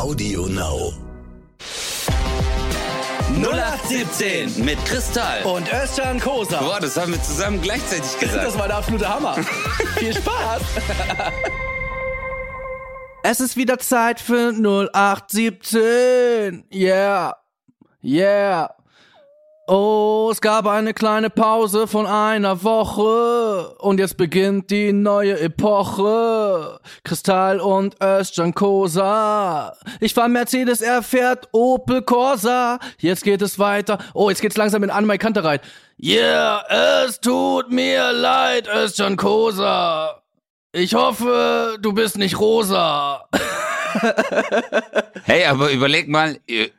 Audio Now. 0817 mit Kristall. Und Özcan Kosa. Boah, das haben wir zusammen gleichzeitig gesagt. Das war der absolute Hammer. Viel Spaß. es ist wieder Zeit für 0817. Yeah. Yeah. Oh, es gab eine kleine Pause von einer Woche und jetzt beginnt die neue Epoche. Kristall und Özcan Kosa. Ich fahr Mercedes, er fährt Opel Corsa. Jetzt geht es weiter. Oh, jetzt geht's langsam in Anmai Kantereit. Yeah, es tut mir leid, Özcan Kosa. Ich hoffe, du bist nicht rosa. hey, aber überleg mal,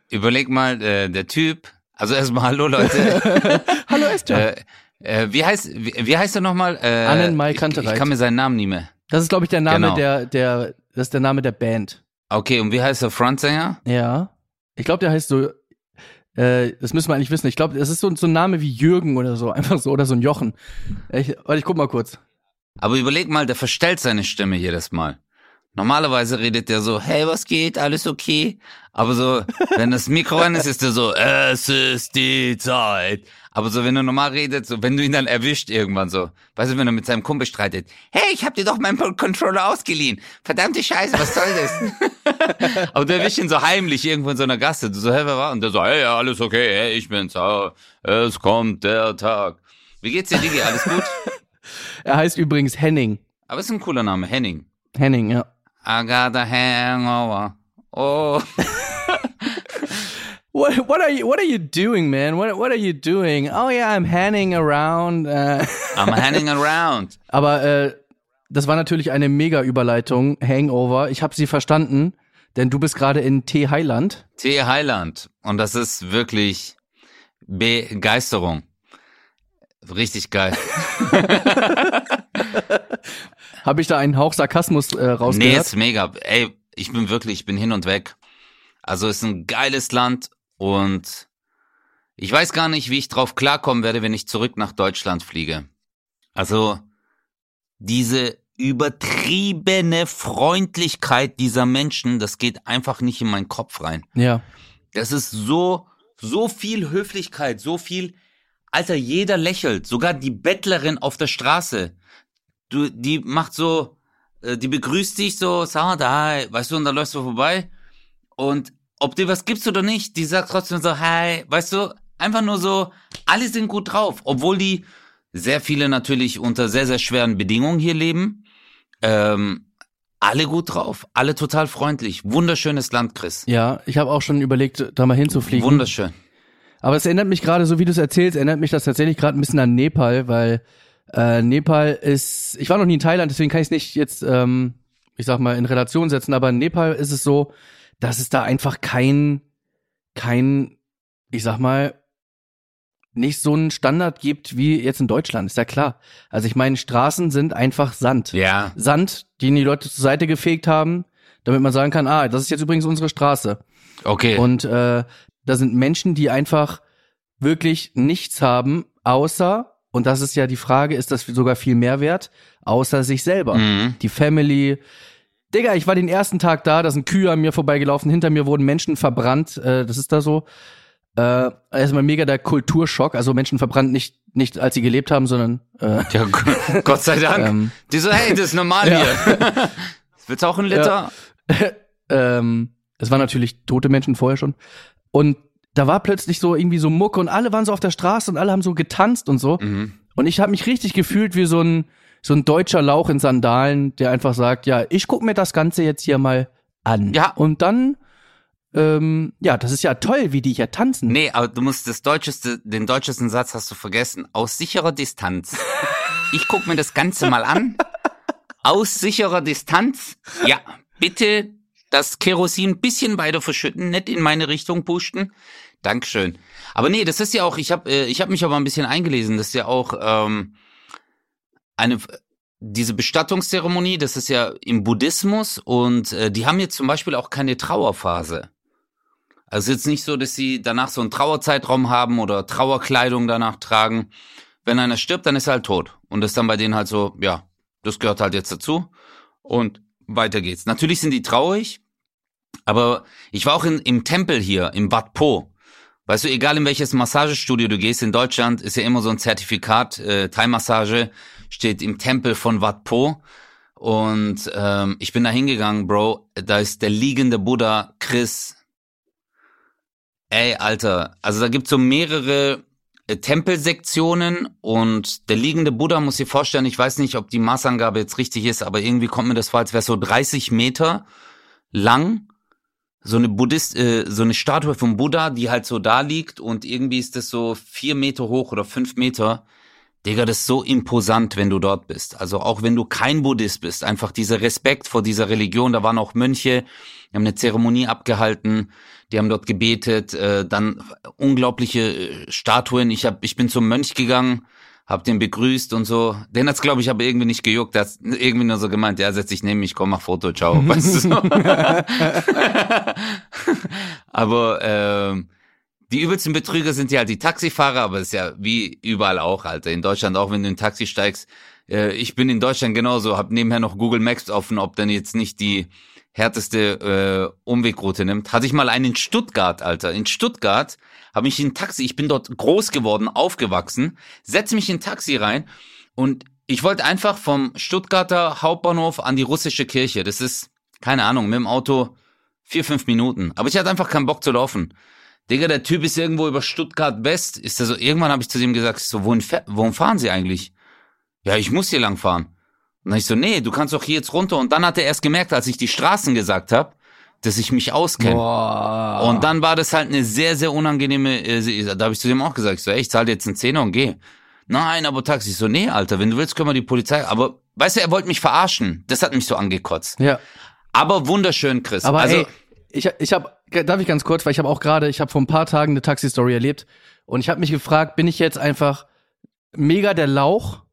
überleg mal, äh, der Typ, also erstmal hallo Leute. hallo Esther. Äh, äh, wie heißt wie, wie heißt er nochmal? Äh, Annen Mai Kantereit. Ich, ich kann mir seinen Namen nie mehr. Das ist glaube ich der Name genau. der der das ist der Name der Band. Okay, und wie heißt der Frontsänger? Ja. Ich glaube, der heißt so äh, das müssen wir eigentlich wissen. Ich glaube, das ist so, so ein Name wie Jürgen oder so, einfach so oder so ein Jochen. Ich, warte, ich guck mal kurz. Aber überleg mal, der verstellt seine Stimme jedes Mal. Normalerweise redet der so, hey, was geht, alles okay? Aber so, wenn das Mikro an ist, ist er so, es ist die Zeit. Aber so, wenn er normal redet, so, wenn du ihn dann erwischt irgendwann so, weißt du, wenn er mit seinem Kumpel streitet, hey, ich hab dir doch meinen Controller ausgeliehen. Verdammte Scheiße, was soll das? Aber du erwischt ihn so heimlich irgendwo in so einer Gasse. Du so, hey, wer war? Und der so, hey, alles okay, hey, ich bin's, oh, es kommt der Tag. Wie geht's dir, Digi? Alles gut? er heißt übrigens Henning. Aber ist ein cooler Name, Henning. Henning, ja. I got a hangover. Oh. what what are you what are you doing, man? What what are you doing? Oh yeah, I'm hanging around. Uh. I'm hanging around. Aber äh, das war natürlich eine mega Überleitung, Hangover. Ich habe sie verstanden, denn du bist gerade in T Highland. T Highland und das ist wirklich Begeisterung. Richtig geil. Habe ich da einen Hauch Sarkasmus äh, rausgehört? Nee, ist mega. Ey, ich bin wirklich, ich bin hin und weg. Also ist ein geiles Land und ich weiß gar nicht, wie ich drauf klarkommen werde, wenn ich zurück nach Deutschland fliege. Also diese übertriebene Freundlichkeit dieser Menschen, das geht einfach nicht in meinen Kopf rein. Ja. Das ist so, so viel Höflichkeit, so viel, Alter, jeder lächelt, sogar die Bettlerin auf der Straße du, die macht so, äh, die begrüßt dich so, sag da, weißt du, und dann läufst du vorbei. Und ob dir was gibst oder nicht, die sagt trotzdem so, hi, weißt du, einfach nur so, alle sind gut drauf, obwohl die sehr viele natürlich unter sehr, sehr schweren Bedingungen hier leben. Ähm, alle gut drauf, alle total freundlich. Wunderschönes Land, Chris. Ja, ich habe auch schon überlegt, da mal hinzufliegen. Wunderschön. Aber es erinnert mich gerade, so wie du es erzählst, erinnert mich das tatsächlich gerade ein bisschen an Nepal, weil äh, Nepal ist, ich war noch nie in Thailand, deswegen kann ich es nicht jetzt, ähm, ich sag mal, in Relation setzen, aber in Nepal ist es so, dass es da einfach kein, kein, ich sag mal, nicht so einen Standard gibt wie jetzt in Deutschland, ist ja klar. Also ich meine, Straßen sind einfach Sand. Ja. Sand, den die Leute zur Seite gefegt haben, damit man sagen kann, ah, das ist jetzt übrigens unsere Straße. Okay. Und äh, da sind Menschen, die einfach wirklich nichts haben, außer und das ist ja die Frage, ist das sogar viel mehr wert, außer sich selber. Mhm. Die Family. Digga, ich war den ersten Tag da, da sind Kühe an mir vorbeigelaufen, hinter mir wurden Menschen verbrannt, äh, das ist da so. Äh, erstmal mega der Kulturschock, also Menschen verbrannt nicht, nicht als sie gelebt haben, sondern äh, Ja, Gott sei Dank. ähm, die so, hey, das ist normal ja. hier. Willst du auch ein Liter? Ja. ähm, es waren natürlich tote Menschen vorher schon. Und da war plötzlich so irgendwie so Mucke und alle waren so auf der Straße und alle haben so getanzt und so. Mhm. Und ich habe mich richtig gefühlt wie so ein so ein deutscher Lauch in Sandalen, der einfach sagt, ja, ich guck mir das Ganze jetzt hier mal an. Ja. Und dann ähm, ja, das ist ja toll, wie die hier tanzen. Nee, aber du musst das deutscheste, den deutschesten Satz hast du vergessen. Aus sicherer Distanz. Ich guck mir das Ganze mal an. Aus sicherer Distanz. Ja, bitte das Kerosin ein bisschen weiter verschütten, nicht in meine Richtung pusten. Dankeschön. Aber nee, das ist ja auch, ich habe äh, ich hab mich aber ein bisschen eingelesen, das ist ja auch ähm, eine diese Bestattungszeremonie, das ist ja im Buddhismus und äh, die haben jetzt zum Beispiel auch keine Trauerphase. Also jetzt nicht so, dass sie danach so einen Trauerzeitraum haben oder Trauerkleidung danach tragen. Wenn einer stirbt, dann ist er halt tot. Und das ist dann bei denen halt so, ja, das gehört halt jetzt dazu. Und weiter geht's. Natürlich sind die traurig, Aber ich war auch in, im Tempel hier, im Bad Po. Weißt du, egal in welches Massagestudio du gehst in Deutschland, ist ja immer so ein Zertifikat, äh, Thai-Massage, steht im Tempel von Wat Po. Und ähm, ich bin da hingegangen, Bro. Da ist der liegende Buddha, Chris. Ey, Alter, also da gibt's so mehrere Tempelsektionen und der liegende Buddha muss dir vorstellen, ich weiß nicht, ob die Maßangabe jetzt richtig ist, aber irgendwie kommt mir das vor, als wäre so 30 Meter lang so eine Buddhist, äh, so eine Statue vom Buddha, die halt so da liegt und irgendwie ist das so vier Meter hoch oder fünf Meter. Digga, das ist so imposant, wenn du dort bist. Also auch wenn du kein Buddhist bist, einfach dieser Respekt vor dieser Religion. Da waren auch Mönche, die haben eine Zeremonie abgehalten, die haben dort gebetet, äh, dann unglaubliche äh, Statuen. Ich hab, ich bin zum Mönch gegangen, hab den begrüßt und so. Den hat's glaube ich aber irgendwie nicht gejuckt. Der hat irgendwie nur so gemeint, ja, setz dich neben mich, komm, mach Foto, ciao. Weißt du so? aber ähm, die übelsten Betrüger sind ja halt die Taxifahrer, aber das ist ja wie überall auch, Alter. In Deutschland auch, wenn du in ein Taxi steigst. Äh, ich bin in Deutschland genauso, hab nebenher noch Google Maps offen, ob dann jetzt nicht die härteste äh, Umwegroute nimmt. Hatte ich mal einen in Stuttgart, Alter. In Stuttgart habe ich in Taxi, ich bin dort groß geworden, aufgewachsen, setze mich in Taxi rein und ich wollte einfach vom Stuttgarter Hauptbahnhof an die russische Kirche. Das ist, keine Ahnung, mit dem Auto vier, fünf Minuten. Aber ich hatte einfach keinen Bock zu laufen. Digga, der Typ ist irgendwo über Stuttgart West. Ist er so, irgendwann habe ich zu ihm gesagt, so, wohin, wohin fahren Sie eigentlich? Ja, ich muss hier lang fahren. Und dann ich so, nee, du kannst doch hier jetzt runter. Und dann hat er erst gemerkt, als ich die Straßen gesagt habe, dass ich mich auskenne. Boah. Und dann war das halt eine sehr, sehr unangenehme, äh, da habe ich zu dem auch gesagt, ich so, ey, ich zahle dir jetzt einen Zehner und geh. Nein, aber Taxi. Ich so, nee, Alter, wenn du willst, können wir die Polizei. Aber, weißt du, er wollte mich verarschen. Das hat mich so angekotzt. Ja. Aber wunderschön, Chris. Aber also, ey, ich, ich habe, darf ich ganz kurz, weil ich habe auch gerade, ich habe vor ein paar Tagen eine Taxi-Story erlebt und ich habe mich gefragt, bin ich jetzt einfach mega der Lauch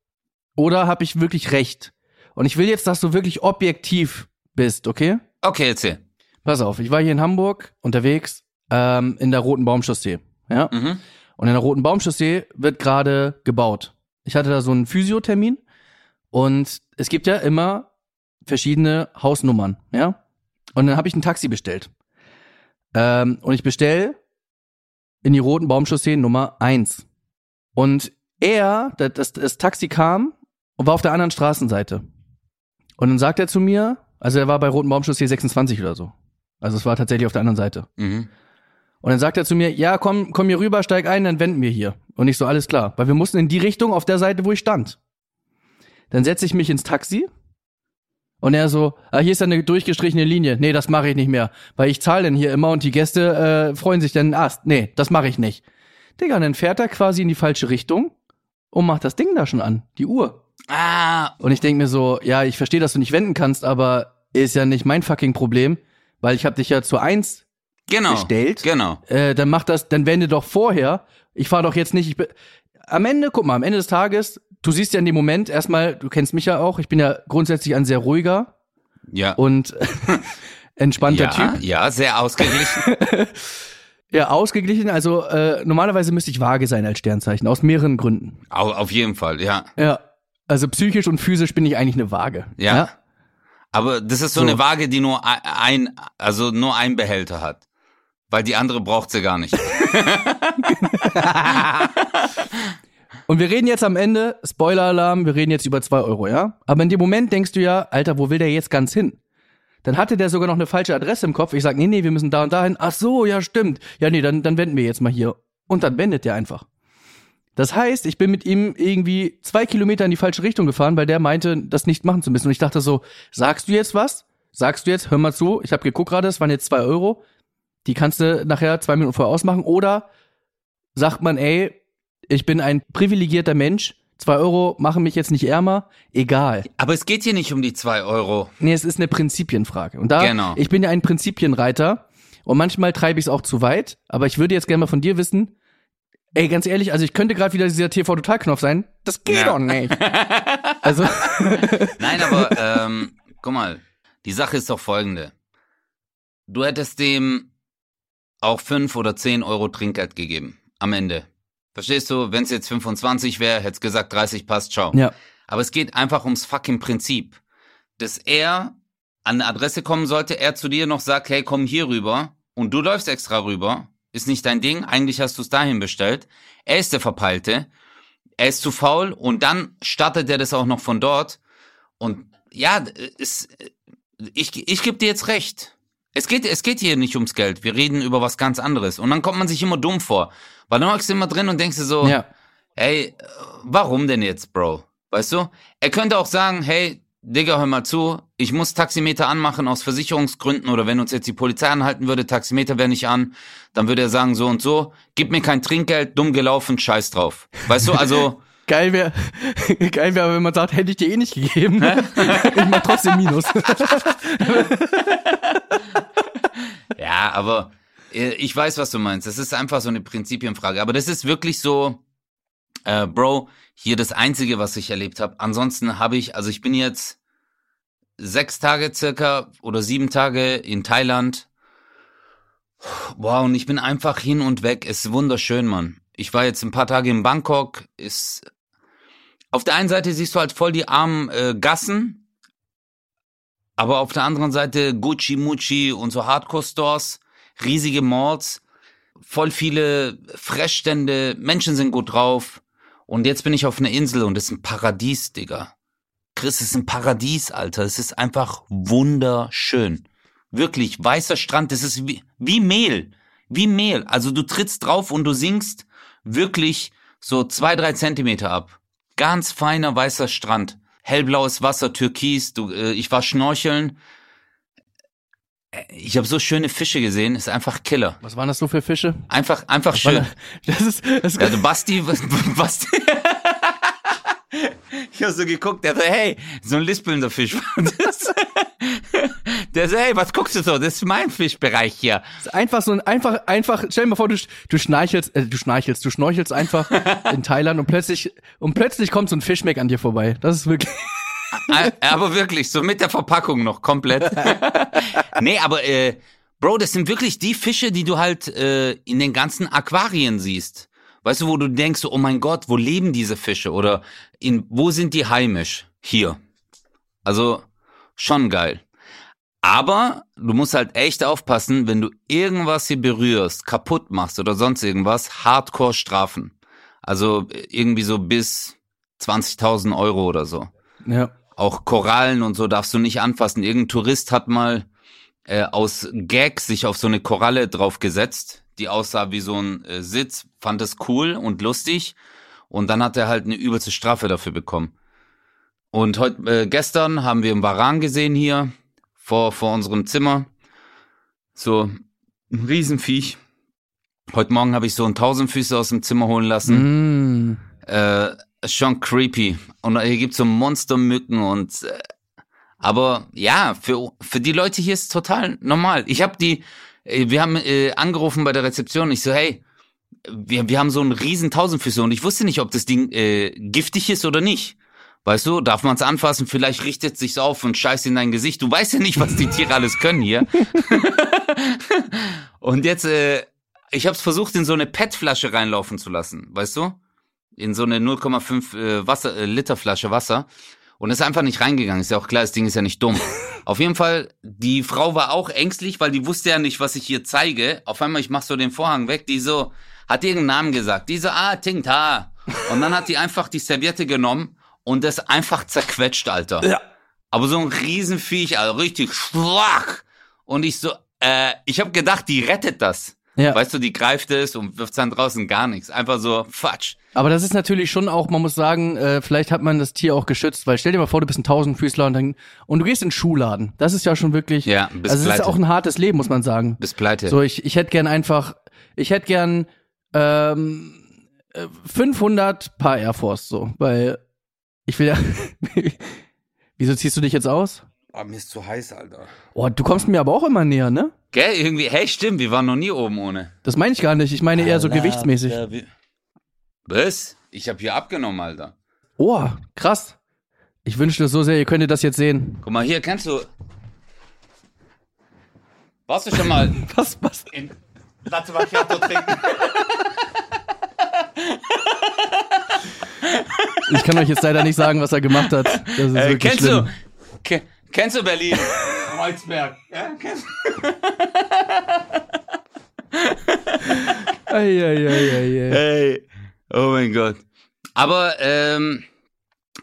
oder habe ich wirklich recht? Und ich will jetzt, dass du wirklich objektiv bist, okay? okay, erzähl. Pass auf, ich war hier in Hamburg unterwegs ähm, in der Roten Baumchaussee, ja? Mhm. Und in der Roten Baumchaussee wird gerade gebaut. Ich hatte da so einen Physiothermin und es gibt ja immer verschiedene Hausnummern, ja? Und dann habe ich ein Taxi bestellt. Ähm, und ich bestell in die Roten Baumchaussee Nummer eins. Und er, das, das, das Taxi kam und war auf der anderen Straßenseite. Und dann sagt er zu mir, also er war bei Roten Baumchaussee 26 oder so. Also es war tatsächlich auf der anderen Seite. Mhm. Und dann sagt er zu mir, ja, komm, komm hier rüber, steig ein, dann wenden wir hier. Und ich so, alles klar. Weil wir mussten in die Richtung auf der Seite, wo ich stand. Dann setze ich mich ins Taxi und er so, ah, hier ist eine durchgestrichene Linie. Nee, das mache ich nicht mehr. Weil ich zahle denn hier immer und die Gäste äh, freuen sich dann, ah, nee, das mache ich nicht. Digga, und dann fährt er quasi in die falsche Richtung und macht das Ding da schon an, die Uhr. Ah, Und ich denk mir so, ja, ich verstehe, dass du nicht wenden kannst, aber ist ja nicht mein fucking Problem, weil ich habe dich ja zu eins genau. Bestellt? Genau. äh, dann mach das, dann wende doch vorher. Ich fahre doch jetzt nicht. Ich bin, am Ende, guck mal, am Ende des Tages, du siehst ja in dem Moment erstmal, du kennst mich ja auch, ich bin ja grundsätzlich ein sehr ruhiger Ja. und entspannter ja, Typ. ja, sehr ausgeglichen. Ja, ausgeglichen. Also äh, normalerweise müsste ich vage sein als Sternzeichen, aus mehreren Gründen. Au, auf jeden Fall, ja. Ja. Also psychisch und physisch bin ich eigentlich eine Waage. Ja. Aber das ist so, So. eine Waage, die nur ein- ein, also nur ein Behälter hat. Weil die andere braucht sie gar nicht. Und wir reden jetzt am Ende, Spoiler-Alarm, wir reden jetzt über zwei Euro, ja? Aber in dem Moment denkst du ja, Alter, wo will der jetzt ganz hin? Dann hatte der sogar noch eine falsche Adresse im Kopf. Ich sag, nee, nee, wir müssen da und dahin. Ach so, ja, stimmt. Ja, nee, dann, dann wenden wir jetzt mal hier. Und dann wendet der einfach. Das heißt, ich bin mit ihm irgendwie zwei Kilometer in die falsche Richtung gefahren, weil der meinte, das nicht machen zu müssen. Und ich dachte so, sagst du jetzt was? Sagst du jetzt, hör mal zu, ich habe geguckt gerade, es waren jetzt zwei Euro. Die kannst du nachher zwei Minuten vorher ausmachen. Oder sagt man, ey, ich bin ein privilegierter Mensch, zwei Euro machen mich jetzt nicht ärmer, egal. Aber es geht hier nicht um die zwei Euro. Nee, es ist eine Prinzipienfrage. Und da, Genau. ich bin ja ein Prinzipienreiter und manchmal treibe ich es auch zu weit, aber ich würde jetzt gerne mal von dir wissen, ey, ganz ehrlich, also ich könnte gerade wieder dieser TV-Total-Knopf sein. Das geht Ja. doch nicht. Also, Nein, aber ähm, guck mal, die Sache ist doch folgende. Du hättest dem auch fünf oder zehn Euro Trinkgeld gegeben. Am Ende. Verstehst du? Wenn es jetzt 25 wäre, hättest gesagt 30 passt, ciao. ja. Aber es geht einfach ums fucking Prinzip, dass er an eine Adresse kommen sollte, er zu dir noch sagt, hey, komm hier rüber und du läufst extra rüber, ist nicht dein Ding, eigentlich hast du es dahin bestellt. Er ist der Verpeilte, er ist zu faul und dann startet er das auch noch von dort. Und ja, es, ich, ich gebe dir jetzt recht. Es geht, es geht hier nicht ums Geld. Wir reden über was ganz anderes. Und dann kommt man sich immer dumm vor. Weil dann hockst du immer drin und denkst dir so, Ja. hey, warum denn jetzt, Bro? Weißt du? Er könnte auch sagen, hey, Digga, hör mal zu, ich muss Taximeter anmachen aus Versicherungsgründen oder wenn uns jetzt die Polizei anhalten würde, Taximeter wäre nicht an, dann würde er sagen so und so, gib mir kein Trinkgeld, dumm gelaufen, scheiß drauf. Weißt du, also, Geil wäre, geil wäre, wenn man sagt, hätte ich dir eh nicht gegeben. ich mach trotzdem Minus. ja, aber äh, ich weiß, was du meinst. Das ist einfach so eine Prinzipienfrage. Aber das ist wirklich so, äh, Bro, hier das Einzige, was ich erlebt habe. Ansonsten habe ich, also ich bin jetzt sechs Tage circa oder sieben Tage in Thailand. Wow, und ich bin einfach hin und weg. Ist wunderschön, Mann. Ich war jetzt ein paar Tage in Bangkok. Ist auf der einen Seite siehst du halt voll die armen äh, Gassen, aber auf der anderen Seite Gucci Mucci und so Hardcore-Stores, riesige Malls, voll viele Fressstände, Menschen sind gut drauf. Und jetzt bin ich auf einer Insel und es ist ein Paradies, Digga. Chris, es ist ein Paradies, Alter. Es ist einfach wunderschön. Wirklich, weißer Strand, das ist wie, wie Mehl. Wie Mehl. Also du trittst drauf und du sinkst wirklich so zwei, drei Zentimeter ab. Ganz feiner weißer Strand. Hellblaues Wasser, Türkis. Du, äh, ich war schnorcheln. Äh, Ich habe so schöne Fische gesehen. Ist einfach Killer. Was waren das so für Fische? Einfach, einfach schön. Das ist, das ist Also Basti, Basti. Ich habe so geguckt, der so, hey, so ein lispelnder Fisch. Das- Der so, hey, was guckst du so? Das ist mein Fischbereich hier. einfach so ein, einfach, einfach, stell dir mal vor, du, du schnarchelst, äh, du schnarchelst, du schnorchelst einfach in Thailand und plötzlich, und plötzlich kommt so ein Fischmeck an dir vorbei. Das ist wirklich, Aber wirklich, so mit der Verpackung noch komplett. nee, aber äh, Bro, das sind wirklich die Fische, die du halt äh, in den ganzen Aquarien siehst. Weißt du, wo du denkst, oh mein Gott, wo leben diese Fische? Oder in wo sind die heimisch? Hier. Also schon geil. Aber du musst halt echt aufpassen, wenn du irgendwas hier berührst, kaputt machst oder sonst irgendwas, Hardcore Strafen. Also äh, irgendwie so bis 20.000 Euro oder so ja. Auch Korallen und so darfst du nicht anfassen. Irgendein Tourist hat mal äh, aus Gag sich auf so eine Koralle draufgesetzt, die aussah wie so ein äh, Sitz, fand es cool und lustig und dann hat er halt eine übelste Strafe dafür bekommen. Und heute äh, gestern haben wir einen Varan gesehen hier vor vor unserem Zimmer, so ein Riesenviech. Heute Morgen habe ich so einen Tausendfüßer aus dem Zimmer holen lassen. Mm. Äh, ist schon creepy. Und hier gibt's so Monstermücken und äh, aber ja, für, für die Leute hier ist es total normal. Ich habe die, äh, wir haben äh, angerufen bei der Rezeption. Ich so, hey, wir, wir haben so einen riesen Tausendfüßer und ich wusste nicht, ob das Ding äh, giftig ist oder nicht. Weißt du, darf man es anfassen, vielleicht richtet sich's auf und scheißt in dein Gesicht. Du weißt ja nicht, was die Tiere alles können hier. und jetzt, äh, ich habe es versucht, in so eine PET-Flasche reinlaufen zu lassen, weißt du? In so eine 0,5 äh, Wasser, äh, Liter Flasche Wasser. Und ist einfach nicht reingegangen. Ist ja auch klar, das Ding ist ja nicht dumm. Auf jeden Fall, die Frau war auch ängstlich, weil die wusste ja nicht, was ich hier zeige. Auf einmal, ich mach so den Vorhang weg, die so, hat irgendeinen Namen gesagt. Die so, ah, Ting Ta. Und dann hat die einfach die Serviette genommen und das einfach zerquetscht, Alter. Ja. Aber so ein Riesenviech, also richtig schwach. Und ich so, äh, ich habe gedacht, die rettet das. Ja. Weißt du, die greift es und wirft dann draußen gar nichts. Einfach so, Fatsch. Aber das ist natürlich schon auch, man muss sagen, äh, vielleicht hat man das Tier auch geschützt, weil stell dir mal vor, du bist ein Tausendfüßler und dann, und du gehst in den Schuhladen. Das ist ja schon wirklich, Ja, bist also es ist pleite. auch ein hartes Leben, muss man sagen. Bis pleite. So, ich, ich hätte gern einfach, ich hätte gern ähm, äh, 500 Paar Air Force, so, weil ich will ja, wieso ziehst du dich jetzt aus? Oh, mir ist zu heiß, Alter. Oh, du kommst mir aber auch immer näher, ne? Gell, irgendwie, hey, stimmt, wir waren noch nie oben ohne. Das meine ich gar nicht, ich meine eher so gewichtsmäßig. Was? Ich hab hier abgenommen, Alter. Oh, krass. Ich wünschte es so sehr, ihr könntet das jetzt sehen. Guck mal, hier kennst du. Warst du schon mal Was, was? in Latte Macchiato trinken? Ich kann euch jetzt leider nicht sagen, was er gemacht hat. Das ist Äh, wirklich kennst schlimm. du? Ke kennst du Berlin? Kreuzberg. Ja, kennst Eieieiei. Hey. Oh mein Gott. Aber ähm,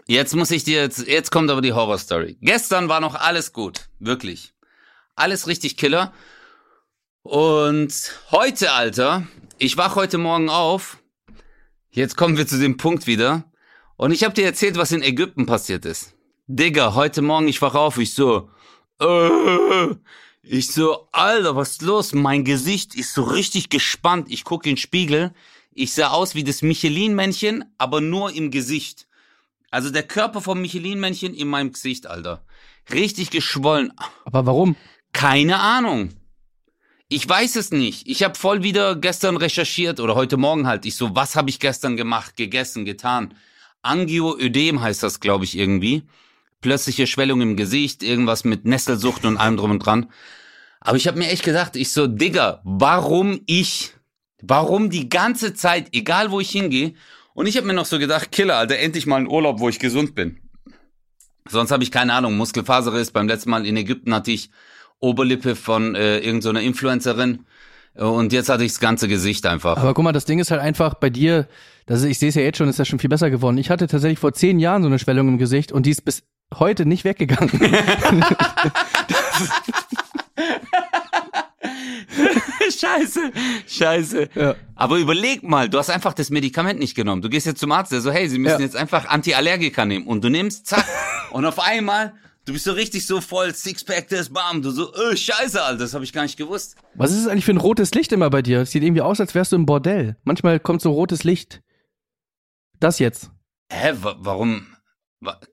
jetzt muss ich dir jetzt, jetzt kommt aber die Horrorstory. Gestern war noch alles gut, wirklich. Alles richtig Killer. Und heute, Alter, ich wach heute Morgen auf. Jetzt kommen wir zu dem Punkt wieder. Und ich habe dir erzählt, was in Ägypten passiert ist. Digga, heute Morgen, ich wach auf, ich so, äh, ich so, Alter, was ist los? Mein Gesicht ist so richtig gespannt. Ich gucke in den Spiegel. Ich sah aus wie das Michelin-Männchen, aber nur im Gesicht. Also der Körper vom Michelin-Männchen in meinem Gesicht, Alter. Richtig geschwollen. Aber warum? Keine Ahnung. Ich weiß es nicht. Ich habe voll wieder gestern recherchiert oder heute Morgen halt. Ich so, was habe ich gestern gemacht, gegessen, getan? Angioödem heißt das, glaube ich, irgendwie. Plötzliche Schwellung im Gesicht, irgendwas mit Nesselsucht und allem drum und dran. Aber ich habe mir echt gedacht, ich so, Digga, warum ich? Warum die ganze Zeit, egal wo ich hingehe? Und ich habe mir noch so gedacht, Killer, Alter, endlich mal einen Urlaub, wo ich gesund bin. Sonst habe ich keine Ahnung, Muskelfaserriss. Beim letzten Mal in Ägypten hatte ich Oberlippe von äh, irgendeiner so Influencerin. Und jetzt hatte ich das ganze Gesicht einfach. Aber guck mal, das Ding ist halt einfach bei dir, das ist, ich sehe es ja jetzt schon, ist das schon viel besser geworden. Ich hatte tatsächlich vor zehn Jahren so eine Schwellung im Gesicht und die ist bis heute nicht weggegangen. scheiße, scheiße. Ja. Aber überleg mal, du hast einfach das Medikament nicht genommen. Du gehst jetzt zum Arzt, der so, hey, sie müssen Ja. jetzt einfach Antiallergika nehmen. Und du nimmst, zack. und auf einmal, du bist so richtig so voll, Sixpack, das, bam. Du so, äh, scheiße, Alter, das habe ich gar nicht gewusst. Was ist es eigentlich für ein rotes Licht immer bei dir? Es sieht irgendwie aus, als wärst du im Bordell. Manchmal kommt so rotes Licht. Das jetzt. Hä, wa warum?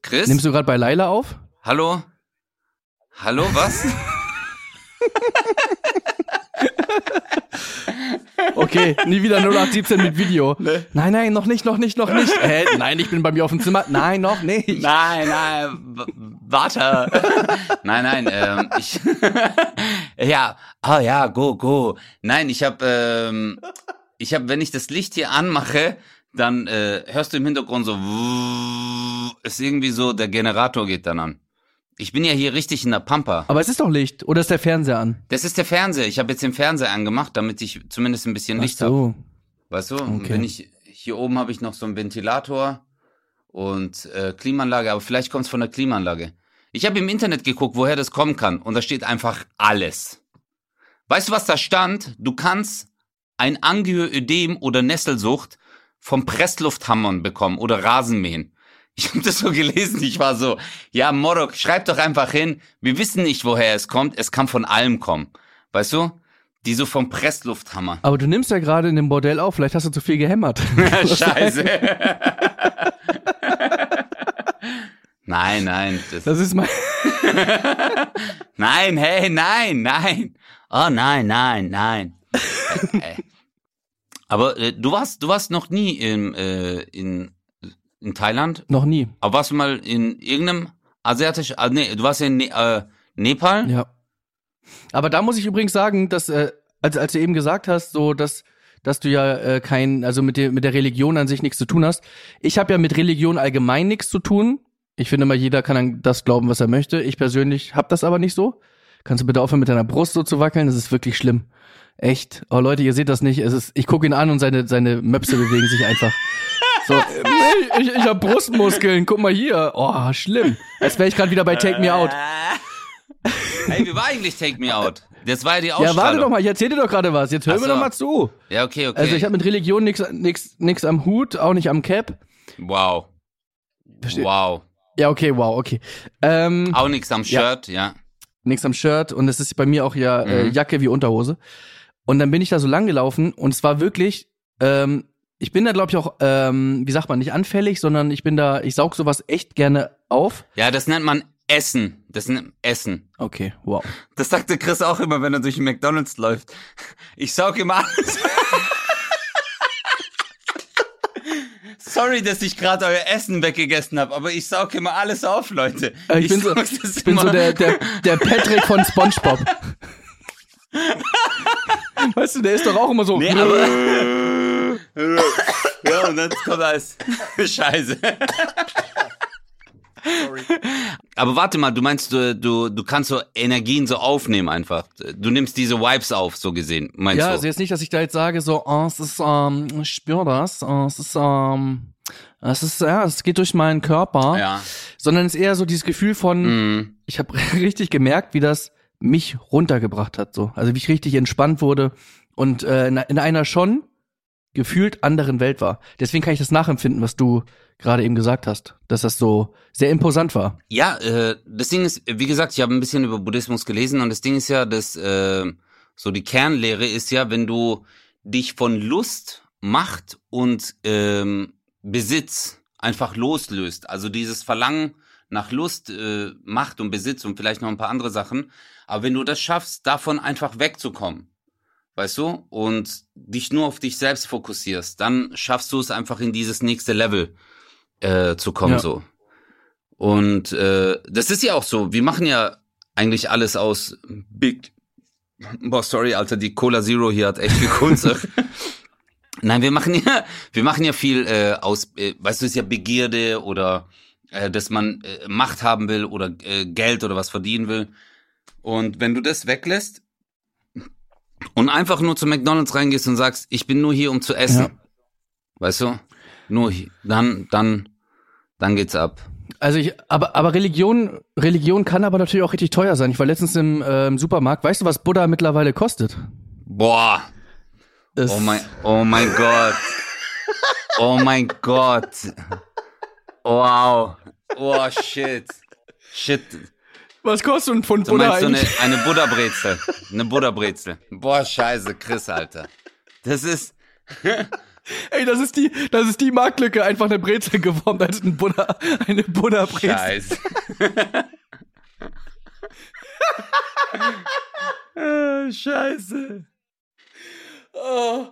Chris? Nimmst du gerade bei Laila auf? Hallo? Hallo, was? Okay, nie wieder 0817 mit Video. Nein, nein, noch nicht, noch nicht, noch nicht. Hä? Nein, ich bin bei mir auf dem Zimmer. Nein, noch nicht. Nein, nein, warte. nein, nein, ähm, ich. ja, ah ja, go, go. Nein, ich habe, ähm, ich habe, wenn ich das Licht hier anmache, dann äh, hörst du im Hintergrund so, ist irgendwie so, der Generator geht dann an. Ich bin ja hier richtig in der Pampa. Aber es ist doch Licht. Oder ist der Fernseher an? Das ist der Fernseher. Ich habe jetzt den Fernseher angemacht, damit ich zumindest ein bisschen Ach Licht habe. so. Weißt du? Okay. Wenn ich hier oben habe ich noch so einen Ventilator und äh, Klimaanlage, aber vielleicht kommt es von der Klimaanlage. Ich habe im Internet geguckt, woher das kommen kann und da steht einfach alles. Weißt du, was da stand? Du kannst ein Angioödem oder Nesselsucht vom Presslufthammern bekommen oder Rasenmähen. Ich habe das so gelesen, ich war so, ja, Morok, schreib doch einfach hin, wir wissen nicht, woher es kommt, es kann von allem kommen. Weißt du? Die so vom Presslufthammer. Aber du nimmst ja gerade in dem Bordell auf. Vielleicht hast du zu viel gehämmert. Scheiße. nein, nein. Das, Das ist mein. nein, hey, nein, nein. Oh nein, nein, nein. Äh, Aber äh, du warst, du warst noch nie in, äh, in, in Thailand. Noch nie. Aber warst du mal in irgendeinem asiatischen, ah, nee, du warst ja in ne äh, Nepal? Ja. Aber da muss ich übrigens sagen, dass, äh, als, als du eben gesagt hast, so, dass, dass du ja äh, kein, also mit der, mit der Religion an sich nichts zu tun hast. Ich habe ja mit Religion allgemein nichts zu tun. Ich finde mal, jeder kann an das glauben, was er möchte. Ich persönlich habe das aber nicht so. Kannst du bitte aufhören, mit deiner Brust so zu wackeln? Das ist wirklich schlimm. Echt. Oh Leute, ihr seht das nicht. Es ist, ich gucke ihn an und seine, seine Möpse bewegen sich einfach. So, ich, ich habe Brustmuskeln. Guck mal hier. Oh, schlimm. Als wäre ich gerade wieder bei Take Me Out. Hey, wie war eigentlich Take Me Out? Das war ja die Ja, Ausstrahlung. warte doch mal, ich erzähl dir doch gerade was. Jetzt hör Ach mir so. doch mal zu. Ja, okay, okay. Also ich habe mit Religion nix, nix, nix am Hut, auch nicht am Cap. wow. Versteh- Wow. Ja, okay, wow, okay. Ähm, Auch nichts am Shirt, ja. nix am Shirt und es ist bei mir auch ja äh, Mhm. Jacke wie Unterhose. Und dann bin ich da so lang gelaufen und es war wirklich, ähm, ich bin da glaube ich auch, ähm, wie sagt man, nicht anfällig, sondern ich bin da, ich saug sowas echt gerne auf. Ja, das nennt man Essen. Das nennt Essen. Okay, wow. Das sagte Chris auch immer, wenn er durch den McDonalds läuft. Ich saug immer alles. Sorry, dass ich gerade euer Essen weggegessen habe, aber ich saug immer alles auf, Leute. Äh, ich, bin so, ich bin so der, der, der Patrick von SpongeBob. weißt du, der ist doch auch immer so. Nee, aber. ja, und dann kommt alles. Scheiße. Aber warte mal, du meinst, du, du, du kannst so Energien so aufnehmen einfach. Du nimmst diese Vibes auf, so gesehen, meinst ja, du? also jetzt nicht, dass ich da jetzt sage, so, oh, es ist, ähm, ich spüre das, oh, es ist, ähm, es ist, ja, es geht durch meinen Körper, ja. sondern es ist eher so dieses Gefühl von, Mhm. ich habe richtig gemerkt, wie das mich runtergebracht hat, so. Also wie ich richtig entspannt wurde und äh, in, in einer schon gefühlt anderen Welt war. Deswegen kann ich das nachempfinden, was du gerade eben gesagt hast, dass das so sehr imposant war. Ja, äh, das Ding ist, wie gesagt, ich habe ein bisschen über Buddhismus gelesen und das Ding ist ja, dass äh, so die Kernlehre ist ja, wenn du dich von Lust, Macht und ähm, Besitz einfach loslöst, also dieses Verlangen nach Lust, äh, Macht und Besitz und vielleicht noch ein paar andere Sachen, aber wenn du das schaffst, davon einfach wegzukommen, weißt du, und dich nur auf dich selbst fokussierst, dann schaffst du es einfach in dieses nächste Level äh, zu kommen Ja. so. Und äh, das ist ja auch so. Wir machen ja eigentlich alles aus Big. Boah, sorry, Alter, die Cola Zero hier hat echt gekunzert. Nein, wir machen ja, wir machen ja viel äh, aus, äh, weißt du, ist ja Begierde oder äh, dass man äh, Macht haben will oder äh, Geld oder was verdienen will. Und wenn du das weglässt und einfach nur zu McDonald's reingehst und sagst, ich bin nur hier, um zu essen, Ja. weißt du, nur hier, dann, dann, dann geht's ab. Also ich, aber, aber Religion, Religion kann aber natürlich auch richtig teuer sein. Ich war letztens im, äh, im Supermarkt. Weißt du, was Buddha mittlerweile kostet? Boah. Es- Oh mein, oh mein Gott. Oh mein Gott. Wow. Oh shit. Shit. Was kostet denn von Du Buddha meinst so eine, eigentlich? eine Buddha-Brezel. Eine Buddha-Brezel. Boah, scheiße, Chris, Alter. Das ist, Ey, das ist die, das ist die Marktlücke, einfach eine Brezel geformt als ein Buddha, eine Buddha-Brezel. scheiße. Ah, scheiße. Oh.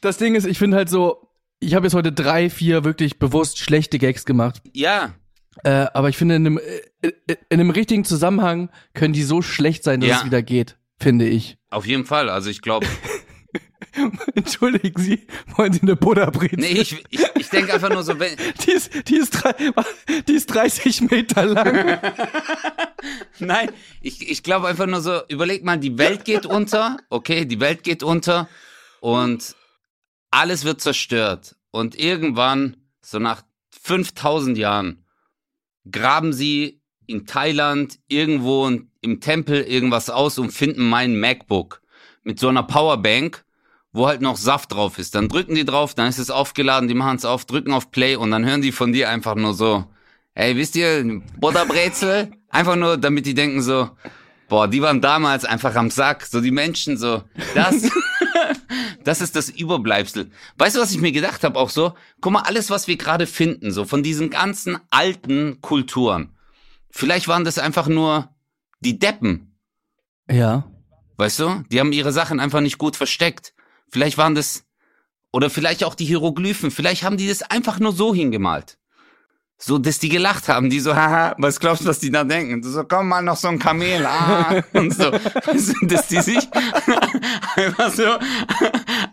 Das Ding ist, ich finde halt so, ich habe jetzt heute drei, vier wirklich bewusst schlechte Gags gemacht. Ja, Äh, aber ich finde, in einem, äh, in einem richtigen Zusammenhang können die so schlecht sein, dass Ja. es wieder geht, finde ich. auf jeden Fall. Also ich glaube, Entschuldigen Sie, wollen Sie eine Buddha-Brezel? nee, ich, ich, ich denke einfach nur so, wenn, Die ist, die ist, drei, die ist 30 Meter lang. Nein, ich, ich glaube einfach nur so, überleg mal, die Welt geht unter, okay, die Welt geht unter und alles wird zerstört. Und irgendwann, so nach 5000 Jahren, graben sie in Thailand irgendwo im Tempel irgendwas aus und finden mein MacBook mit so einer Powerbank, wo halt noch Saft drauf ist. Dann drücken die drauf, dann ist es aufgeladen, die machen es auf, drücken auf Play und dann hören die von dir einfach nur so, Ey, wisst ihr, Butterbrezel? Einfach nur, damit die denken so, boah, die waren damals einfach am Sack. So die Menschen so, das, das ist das Überbleibsel. Weißt du, was ich mir gedacht habe auch so? Guck mal, alles, was wir gerade finden, so von diesen ganzen alten Kulturen. Vielleicht waren das einfach nur die Deppen, Ja. weißt du? Die haben ihre Sachen einfach nicht gut versteckt. Vielleicht waren das, oder vielleicht auch die Hieroglyphen, vielleicht haben die das einfach nur so hingemalt. So, dass die gelacht haben, die so, haha, was glaubst du, was die da denken? So, komm mal noch so ein Kamel, ah, und so. Dass die sich einfach so,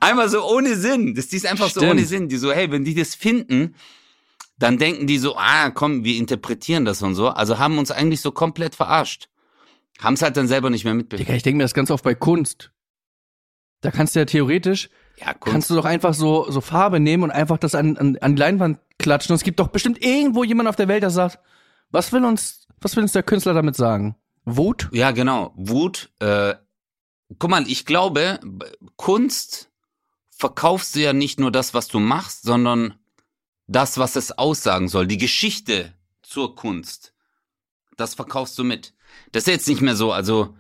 einfach so ohne Sinn, dass die es einfach so Stimmt. ohne Sinn, die so, hey, wenn die das finden, dann denken die so, ah, komm, wir interpretieren das und so. Also haben uns eigentlich so komplett verarscht. Haben es halt dann selber nicht mehr mitbekommen. Digga, ich denke mir das ganz oft bei Kunst. Da kannst du ja theoretisch, Ja, kannst du doch einfach so, so Farbe nehmen und einfach das an, an, an die Leinwand klatschen. Und es gibt doch bestimmt irgendwo jemand auf der Welt, der sagt, was will uns, was will uns der Künstler damit sagen? Wut? Ja, genau. Wut. Äh, guck mal, ich glaube, Kunst verkaufst du ja nicht nur das, was du machst, sondern das, was es aussagen soll. Die Geschichte zur Kunst. Das verkaufst du mit. Das ist jetzt nicht mehr so. Also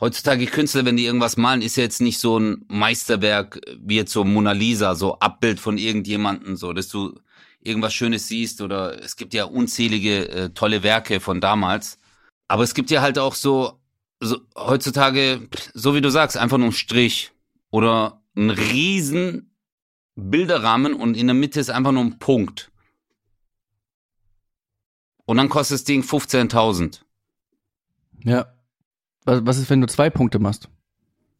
heutzutage Künstler, wenn die irgendwas malen, ist ja jetzt nicht so ein Meisterwerk wie jetzt so Mona Lisa, so Abbild von irgendjemanden, so, dass du irgendwas Schönes siehst oder es gibt ja unzählige äh, tolle Werke von damals. Aber es gibt ja halt auch so, so heutzutage, so wie du sagst, einfach nur ein Strich oder ein riesen Bilderrahmen und in der Mitte ist einfach nur ein Punkt. Und dann kostet das Ding 15.000. Ja. Was, ist, wenn du zwei Punkte machst?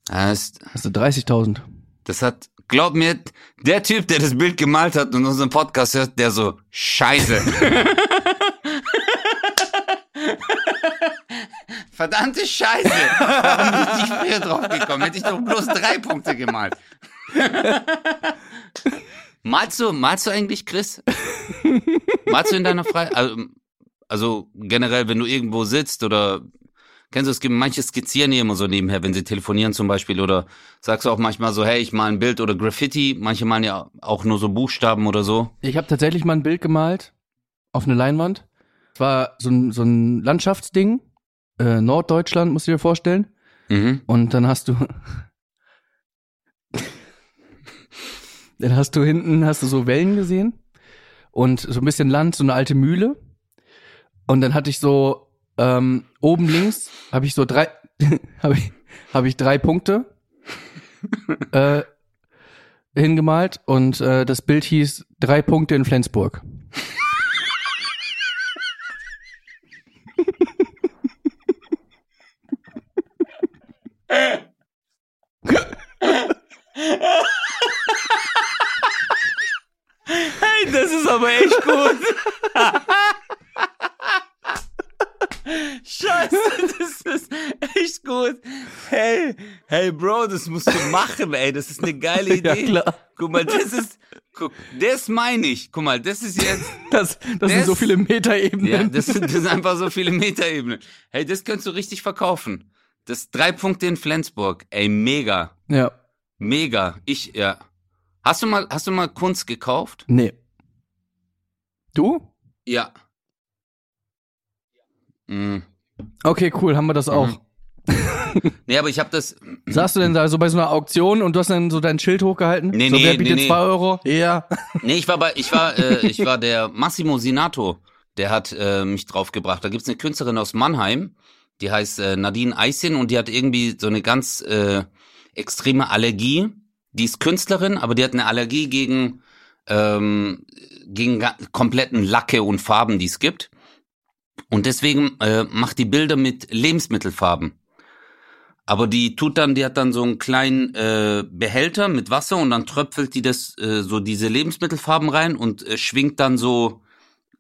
Das, Hast du 30.000. das hat, glaub mir, der Typ, der das Bild gemalt hat und unseren Podcast hört, der so, scheiße. Verdammte Scheiße. Warum bin ich nicht früher drauf gekommen? Hätte ich doch bloß drei Punkte gemalt. malst du, malst du eigentlich, Chris? malst du in deiner Freizeit? Also, also generell, wenn du irgendwo sitzt oder kennst du, es gibt manche skizzieren hier immer so nebenher, wenn sie telefonieren zum Beispiel oder sagst du auch manchmal so, hey, ich mal ein Bild oder Graffiti. Manche malen ja auch nur so Buchstaben oder so. Ich habe tatsächlich mal ein Bild gemalt auf eine Leinwand. Es war so ein, so ein Landschaftsding. Äh, Norddeutschland, musst du dir vorstellen. Mhm. Und dann hast du. dann hast du hinten, hast du so Wellen gesehen. Und so ein bisschen Land, so eine alte Mühle. Und dann hatte ich so, ähm, oben links habe ich so drei, habe ich, hab ich drei Punkte äh, hingemalt und äh, das Bild hieß drei Punkte in Flensburg. Hey, das ist aber echt gut. Scheiße, das ist echt gut. Hey, hey Bro, das musst du machen, ey. Das ist eine geile Ja, Idee. klar. Guck mal, das ist, guck, das meine ich. Guck mal, das ist jetzt, Das, das sind Das- so viele Metaebenen. ja, das sind, das sind einfach so viele Metaebenen. Hey, das könntest du richtig verkaufen. Das drei Punkte in Flensburg. Ey, mega. ja. Mega. Ich, ja. Hast du mal, hast du mal Kunst gekauft? Nee. Du? Ja. Mhm. Okay, cool, haben wir das auch. Nee, aber ich habe das. Saßt du denn da so bei so einer Auktion und du hast dann so dein Schild hochgehalten? Nee, so, nee, wer bietet nee, nee. zwei Euro? Ja. Nee, ich war bei, ich war, äh, ich war der Massimo Sinato, der hat äh, mich draufgebracht. Da gibt's eine Künstlerin aus Mannheim, die heißt äh, Nadine Eisin und die hat irgendwie so eine ganz äh, extreme Allergie. Die ist Künstlerin, aber die hat eine Allergie gegen ähm, gegen kompletten Lacke und Farben, die es gibt. Und deswegen äh, macht die Bilder mit Lebensmittelfarben. Aber die tut dann, die hat dann so einen kleinen äh, Behälter mit Wasser und dann tröpfelt die das äh, so diese Lebensmittelfarben rein und äh, schwingt dann so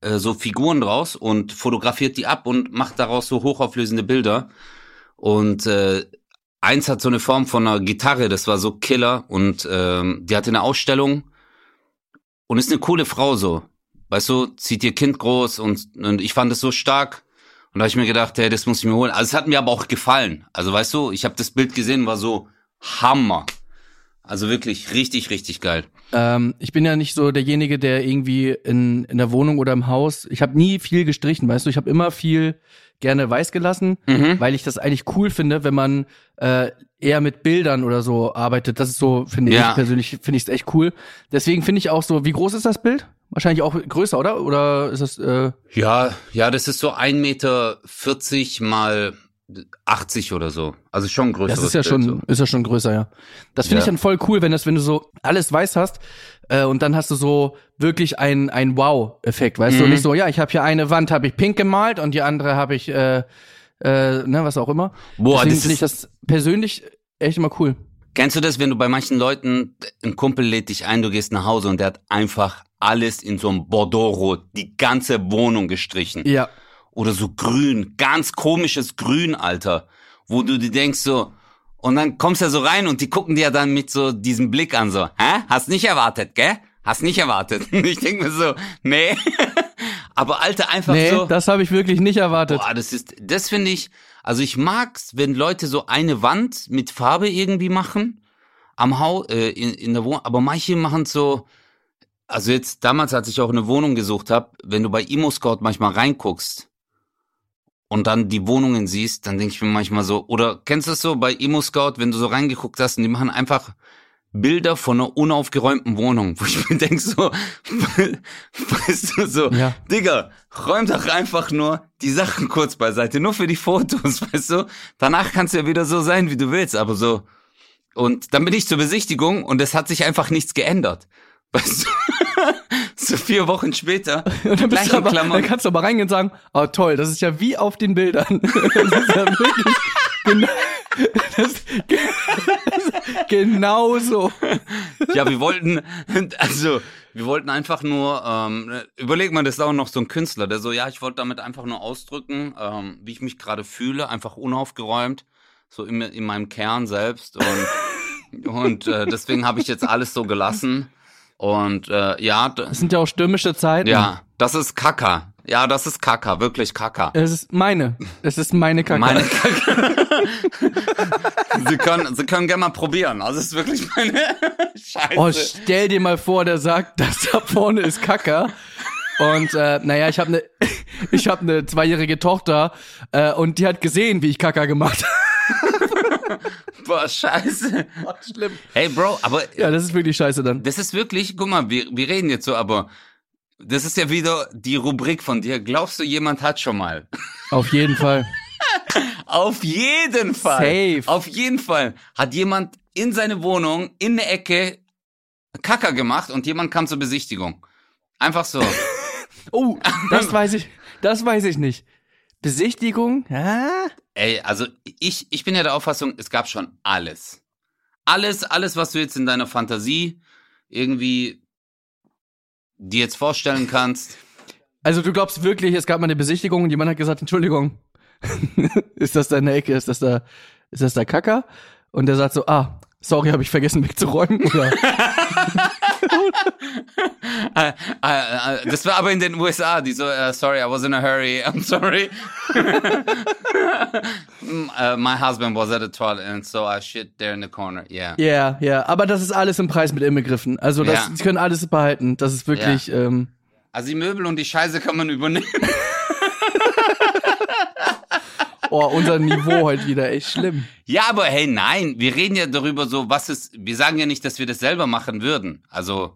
äh, so Figuren draus und fotografiert die ab und macht daraus so hochauflösende Bilder. Und äh, eins hat so eine Form von einer Gitarre, das war so Killer und ähm, die hatte eine Ausstellung und ist eine coole Frau so. Weißt du, zieht ihr Kind groß und, und ich fand es so stark. Und da habe ich mir gedacht, hey, das muss ich mir holen. Also es hat mir aber auch gefallen. Also weißt du, ich habe das Bild gesehen, war so Hammer. Also wirklich richtig, richtig geil. Ähm, ich bin ja nicht so derjenige, der irgendwie in, in der Wohnung oder im Haus, ich habe nie viel gestrichen, weißt du, ich habe immer viel gerne weiß gelassen, Mhm. weil ich das eigentlich cool finde, wenn man äh, eher mit Bildern oder so arbeitet. Das ist so, finde Ja. ich persönlich, finde ich es echt cool. Deswegen finde ich auch so, wie groß ist das Bild? Wahrscheinlich auch größer, oder? Oder ist das, äh, Ja, ja, das ist so ein Meter vierzig mal 80 oder so. Also schon größer. das ist ja schon, ist ja schon größer, ja. Das finde ich Ja. dann voll cool, wenn das, wenn du so alles weiß hast äh, und dann hast du so wirklich ein ein Wow-Effekt, weißt du? Mhm. nicht so, ja, ich habe hier eine Wand, habe ich pink gemalt und die andere habe ich, äh, äh, ne, was auch immer. Boah, Deswegen das finde ich das persönlich echt immer cool. kennst du das, wenn du bei manchen Leuten, ein Kumpel lädt dich ein, du gehst nach Hause und der hat einfach alles in so einem Bordeaux-Rot, die ganze Wohnung gestrichen. Ja. oder so grün, ganz komisches Grün, Alter, wo du dir denkst so, und dann kommst du ja so rein und die gucken dir ja dann mit so diesem Blick an, so, hä? Hast nicht erwartet, gell? Hast nicht erwartet. Und ich denk mir so, nee. Aber Alter, einfach Nee, so, das habe ich wirklich nicht erwartet. boah, das ist, das finde ich, also ich mag's, wenn Leute so eine Wand mit Farbe irgendwie machen, am Haus, äh, in, in der Wohnung, aber manche machen so, also jetzt damals, als ich auch eine Wohnung gesucht habe, wenn du bei Imo Scout manchmal reinguckst und dann die Wohnungen siehst, dann denke ich mir manchmal so, oder kennst du das so bei Imo Scout, wenn du so reingeguckt hast und die machen einfach Bilder von einer unaufgeräumten Wohnung, wo ich mir denk so, weißt du, so, Ja. Digga, räum doch einfach nur die Sachen kurz beiseite, nur für die Fotos, weißt du? Danach kannst du ja wieder so sein, wie du willst, aber so. Und dann bin ich zur Besichtigung und es hat sich einfach nichts geändert. Weißt du? so vier Wochen später, Und dann, bist du aber, dann Klamotten. kannst du aber reingehen und sagen, oh toll, das ist ja wie auf den Bildern. Das ist ja wirklich genau, das, das, genau so. Ja, wir wollten, also, wir wollten einfach nur, ähm, überleg mal, das ist auch noch so ein Künstler, der so, ja, ich wollte damit einfach nur ausdrücken, ähm, wie ich mich gerade fühle, einfach unaufgeräumt, so in, in meinem Kern selbst und, und äh, deswegen habe ich jetzt alles so gelassen und äh, ja, Das sind ja auch stürmische Zeiten. ja, das ist Kaka. Ja, das ist Kaka, wirklich Kaka. Es ist meine. Es ist meine Kacke. Meine Kacke. Sie können, Sie können gerne mal probieren. Also es ist wirklich meine Scheiße. Oh, stell dir mal vor, der sagt, das da vorne ist Kacker. Und äh, naja, ich habe eine ich habe eine zweijährige Tochter äh, und die hat gesehen, wie ich Kacker gemacht habe. Boah, scheiße. Schlimm. Hey, Bro, aber Ja, das ist wirklich scheiße dann. das ist wirklich, guck mal, wir, wir reden jetzt so, aber das ist ja wieder die Rubrik von dir. Glaubst du, jemand hat schon mal? Auf jeden Fall. Auf jeden Fall. Safe. Auf jeden Fall hat jemand in seine Wohnung in der Ecke Kacker gemacht und jemand kam zur Besichtigung. Einfach so. Oh, das weiß ich. Das weiß ich nicht. Besichtigung? Ja? Ey, also ich, ich bin ja der Auffassung, es gab schon alles. Alles, alles, was du jetzt in deiner Fantasie irgendwie dir jetzt vorstellen kannst. Also du glaubst wirklich, es gab mal eine Besichtigung und jemand hat gesagt, Entschuldigung, ist das da in der Ecke, ist das da, ist das da Kacker? Und der sagt so, ah, sorry, habe ich vergessen wegzuräumen. Oder? Äh, das war aber in den USA, die so, sorry, I was in a hurry, I'm sorry. Mm, my husband was at a toilet and so I shit there in the corner, yeah. Ja, ja, aber das ist alles im Preis mit inbegriffen. Also das, Ja. sie können alles behalten. Das ist wirklich, ähm, Also die Möbel und die Scheiße kann man übernehmen. oh, unser Niveau heute wieder, echt schlimm. Ja, aber hey, nein, wir reden ja darüber so, was ist, wir sagen ja nicht, dass wir das selber machen würden. Also,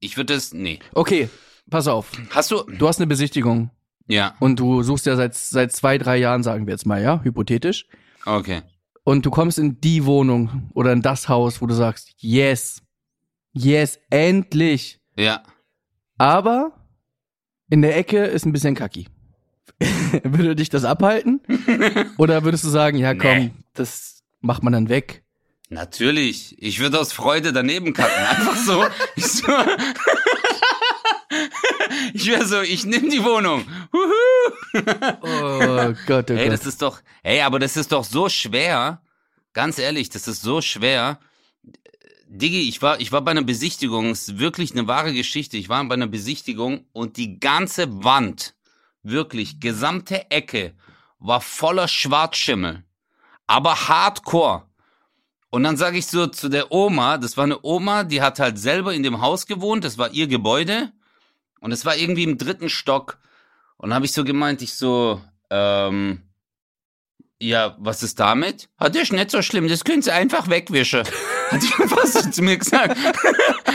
ich würde das, nee. Okay, pass auf. Hast du, Du hast eine Besichtigung ja, und du suchst ja seit, seit zwei, drei Jahren, sagen wir jetzt mal, ja, hypothetisch. okay. Und du kommst in die Wohnung oder in das Haus, wo du sagst, yes, yes, endlich. Ja. Aber in der Ecke ist ein bisschen kacki. Würde dich das abhalten? Oder würdest du sagen, ja komm, Nee. das macht man dann weg? Natürlich. Ich würde aus Freude daneben kacken. Einfach so. Ich, so. ich wäre so, ich nehme die Wohnung. Oh Gott, oh Gott. das ist doch, hey, aber das ist doch so schwer. Ganz ehrlich, das ist so schwer. Diggi, ich war, ich war bei einer Besichtigung, es ist wirklich eine wahre Geschichte. Ich war bei einer Besichtigung und die ganze Wand, wirklich, gesamte Ecke, war voller Schwarzschimmel. Aber hardcore. Und dann sage ich so zu der Oma, das war eine Oma, die hat halt selber in dem Haus gewohnt, das war ihr Gebäude. Und es war irgendwie im dritten Stock. Und habe ich so gemeint, ich so, ähm, ja, was ist damit? Hat ist nicht so schlimm, das können Sie einfach wegwischen. Hat die einfach so zu mir gesagt.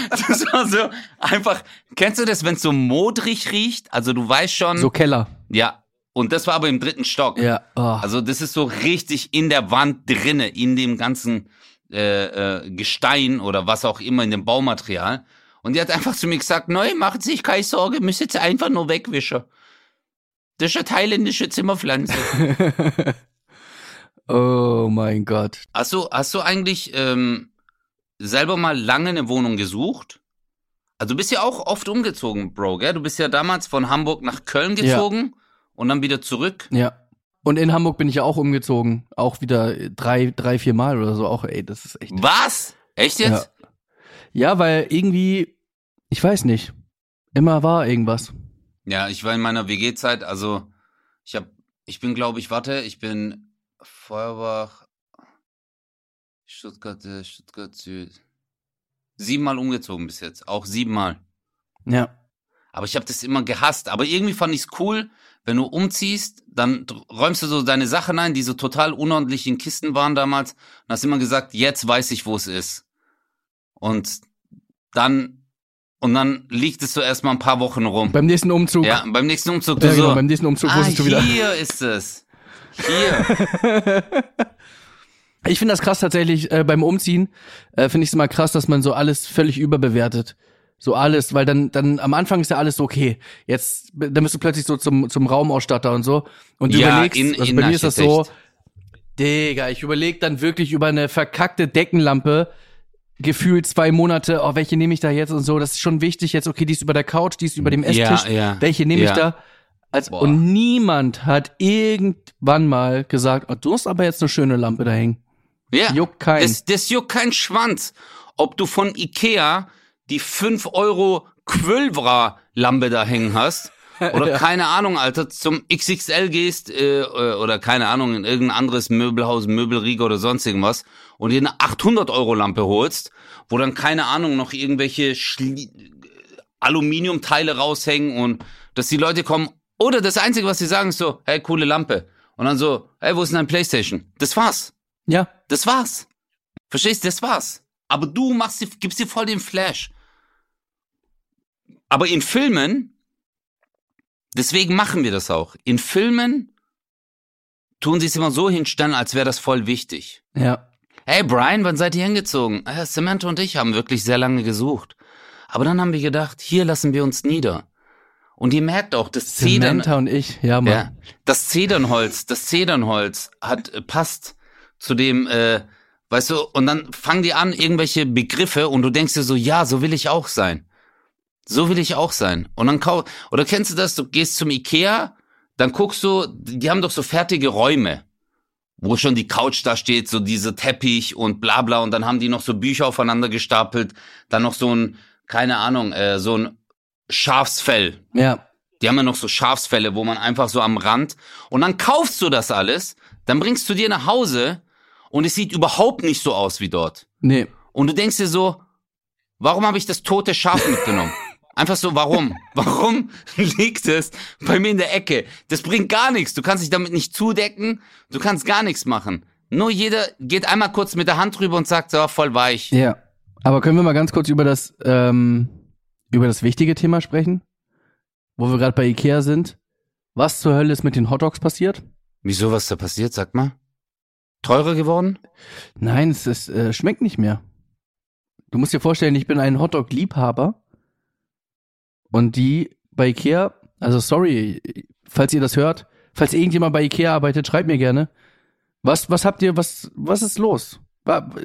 Das war so einfach, kennst du das, wenn es so modrig riecht? Also du weißt schon, so Keller. ja. Und das war aber im dritten Stock. Ja. Oh. Also das ist so richtig in der Wand drinne, in dem ganzen äh, äh, Gestein oder was auch immer, in dem Baumaterial. Und die hat einfach zu mir gesagt, neu, machen Sie sich keine Sorge, müsst jetzt einfach nur wegwischen. Das ist eine thailändische Zimmerpflanze. oh mein Gott. Hast du, hast du eigentlich ähm, selber mal lange eine Wohnung gesucht? Also du bist ja auch oft umgezogen, Bro, gell? Du bist ja damals von Hamburg nach Köln Ja. gezogen und dann wieder zurück. Ja. Und in Hamburg bin ich ja auch umgezogen. Auch wieder drei, drei, vier Mal oder so. Auch, ey, das ist echt. Was? Echt jetzt? Ja, weil irgendwie, ich weiß nicht. Immer war irgendwas. Ja, ich war in meiner WG-Zeit, also ich hab, ich bin, glaube ich, warte, ich bin Feuerbach, Stuttgart, äh, Stuttgart Süd. Siebenmal umgezogen bis jetzt, auch siebenmal. Ja. Aber ich habe das immer gehasst. Aber irgendwie fand ich's cool, wenn du umziehst, dann räumst du so deine Sachen ein, die so total unordentlich in Kisten waren damals. Und hast immer gesagt, jetzt weiß ich, wo es ist. Und dann, und dann liegt es so erstmal ein paar Wochen rum. Beim nächsten Umzug. Ja, beim nächsten Umzug du Ja, so. genau, beim nächsten Umzug ah, wusstest du wieder. hier ist es. Hier. Ich finde das krass tatsächlich äh, beim Umziehen. Äh, finde ich es immer krass, dass man so alles völlig überbewertet. So alles, weil dann dann am Anfang ist ja alles okay. Jetzt dann bist du plötzlich so zum zum Raumausstatter und so und du Ja, überlegst, in- also bei mir ist das so. Digga, ich überleg dann wirklich über eine verkackte Deckenlampe gefühlt zwei Monate, oh, welche nehme ich da jetzt und so. Das ist schon wichtig jetzt, okay, die ist über der Couch, die ist über dem Esstisch. Ja, ja. Welche nehme Ja. ich da? Als, Boah. und niemand hat irgendwann mal gesagt, oh, du hast aber jetzt eine schöne Lampe da hängen. Ja. Juckt keinen. Das, das juckt kein Schwanz. Ob du von Ikea die 5 Euro Quölvra-Lampe da hängen hast oder keine Ahnung, Alter, zum XXL gehst äh, äh, oder keine Ahnung, in irgendein anderes Möbelhaus, Möbelriege oder sonst irgendwas und dir eine 800 Euro Lampe holst, wo dann keine Ahnung noch irgendwelche Schli Aluminiumteile raushängen und dass die Leute kommen oder das Einzige, was sie sagen, ist so, hey, coole Lampe. Und dann so, hey, wo ist denn dein Playstation? Das war's. Ja, Das war's. Verstehst du? Das war's. Aber du machst, gibst dir voll den Flash. Aber in Filmen, deswegen machen wir das auch. In Filmen tun sie es immer so hinstellen, als wäre das voll wichtig. ja. Hey Brian, wann seid ihr hingezogen? Äh, Samantha und ich haben wirklich sehr lange gesucht. Aber dann haben wir gedacht, hier lassen wir uns nieder. Und ihr merkt auch, das Zedern, Samantha und ich, ja, Mann. ja, das Zedernholz, das Zedernholz hat äh, passt zu dem, äh, weißt du, und dann fangen die an irgendwelche Begriffe und du denkst dir so, ja, so will ich auch sein. So will ich auch sein. Und dann kau oder kennst du das? Du gehst zum Ikea, dann guckst du, die haben doch so fertige Räume, wo schon die Couch da steht, so diese Teppich und bla bla und dann haben die noch so Bücher aufeinander gestapelt, dann noch so ein, keine Ahnung, äh, so ein Schafsfell, Ja. die haben ja noch so Schafsfälle, wo man einfach so am Rand und dann kaufst du das alles, dann bringst du dir nach Hause und es sieht überhaupt nicht so aus wie dort. Nee. Und du denkst dir so, warum habe ich das tote Schaf mitgenommen? Einfach so, warum? Warum liegt es bei mir in der Ecke? Das bringt gar nichts. Du kannst dich damit nicht zudecken. Du kannst gar nichts machen. Nur jeder geht einmal kurz mit der Hand drüber und sagt, so, voll weich. Ja. Aber können wir mal ganz kurz über das, ähm, über das wichtige Thema sprechen? Wo wir gerade bei Ikea sind. Was zur Hölle ist mit den Hotdogs passiert? Wieso, was da passiert? Sag mal. Teurer geworden? Nein, es ist, äh, schmeckt nicht mehr. Du musst dir vorstellen, ich bin ein Hotdog-Liebhaber. Und die bei Ikea, also sorry, falls ihr das hört, falls irgendjemand bei Ikea arbeitet, schreibt mir gerne. Was, was habt ihr, was, was ist los?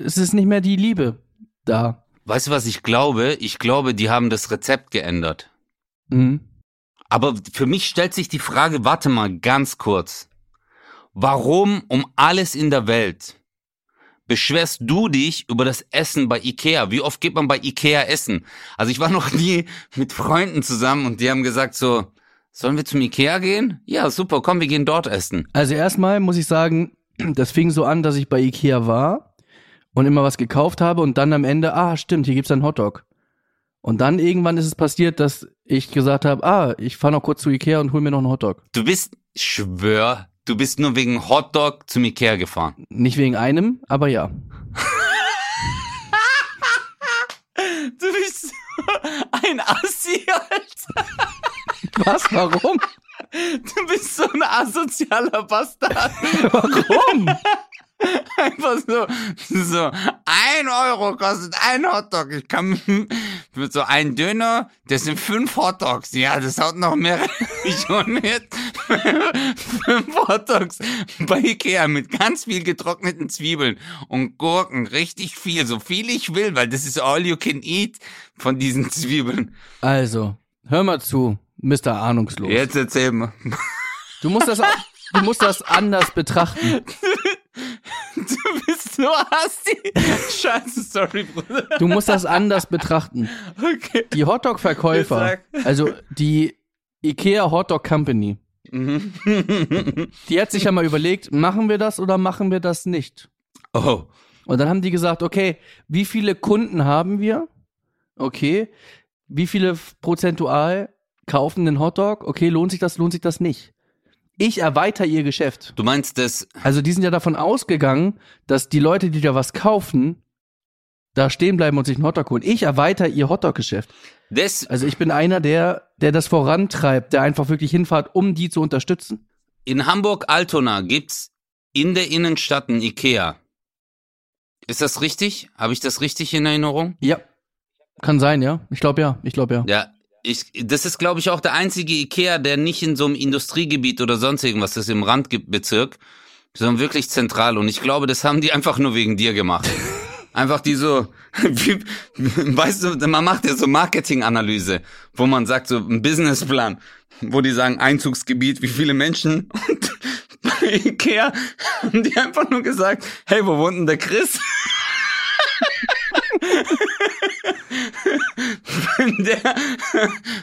Es ist nicht mehr die Liebe da. Weißt du, was ich glaube? Ich glaube, die haben das Rezept geändert. Mhm. Aber für mich stellt sich die Frage, warte mal ganz kurz. Warum um alles in der Welt beschwerst du dich über das Essen bei Ikea? Wie oft geht man bei Ikea essen? Also ich war noch nie mit Freunden zusammen und die haben gesagt so, sollen wir zum Ikea gehen? Ja, super, komm, wir gehen dort essen. Also erstmal muss ich sagen, das fing so an, dass ich bei Ikea war und immer was gekauft habe und dann am Ende, ah, stimmt, hier gibt's einen Hotdog. Und dann irgendwann ist es passiert, dass ich gesagt habe, ah, ich fahre noch kurz zu Ikea und hol mir noch einen Hotdog. Du bist, schwör, du bist nur wegen Hotdog zum Ikea gefahren. Nicht wegen einem, aber ja. Du bist ein Assi, Alter. Was? Warum? Du bist so ein asozialer Bastard. Warum? Einfach so, so, ein Euro kostet ein Hotdog. Ich kann für so einen Döner, das sind fünf Hotdogs. Ja, das haut noch mehr. Mir jetzt fünf Hotdogs bei Ikea mit ganz viel getrockneten Zwiebeln und Gurken. Richtig viel, so viel ich will, weil das ist all you can eat von diesen Zwiebeln. Also, hör mal zu, Mr. Ahnungslos. Jetzt erzähl mal. Du musst das, du musst das anders betrachten. Du bist so assi. Scheiße, sorry, Bruder. Du musst das anders betrachten. Okay. Die Hotdog-Verkäufer, also die Ikea Hotdog Company, die hat sich ja mal überlegt, machen wir das oder machen wir das nicht? Oh. Und dann haben die gesagt, okay, wie viele Kunden haben wir? Okay. Wie viele prozentual kaufen den Hotdog? Okay, lohnt sich das, lohnt sich das nicht? Ich erweitere ihr Geschäft. Du meinst das, Also die sind ja davon ausgegangen, dass die Leute, die da was kaufen, da stehen bleiben und sich einen Hotdog holen. Ich erweitere ihr Hotdog-Geschäft. das Also ich bin einer, der, der das vorantreibt, der einfach wirklich hinfahrt, um die zu unterstützen. in Hamburg-Altona gibt's in der Innenstadt ein Ikea. Ist das richtig? Habe ich das richtig in Erinnerung? Ja. Kann sein, ja. Ich glaube ja. Ich glaube ja. Ja. Ich, das ist, glaube ich, auch der einzige Ikea, der nicht in so einem Industriegebiet oder sonst irgendwas ist, im Randbezirk, sondern wirklich zentral. Und ich glaube, das haben die einfach nur wegen dir gemacht. Einfach die so, Wie, weißt du, man macht ja so Marketinganalyse, wo man sagt, so ein Businessplan, wo die sagen, Einzugsgebiet, wie viele Menschen. Und bei Ikea haben die einfach nur gesagt, hey, wo wohnt denn der Chris? Wenn der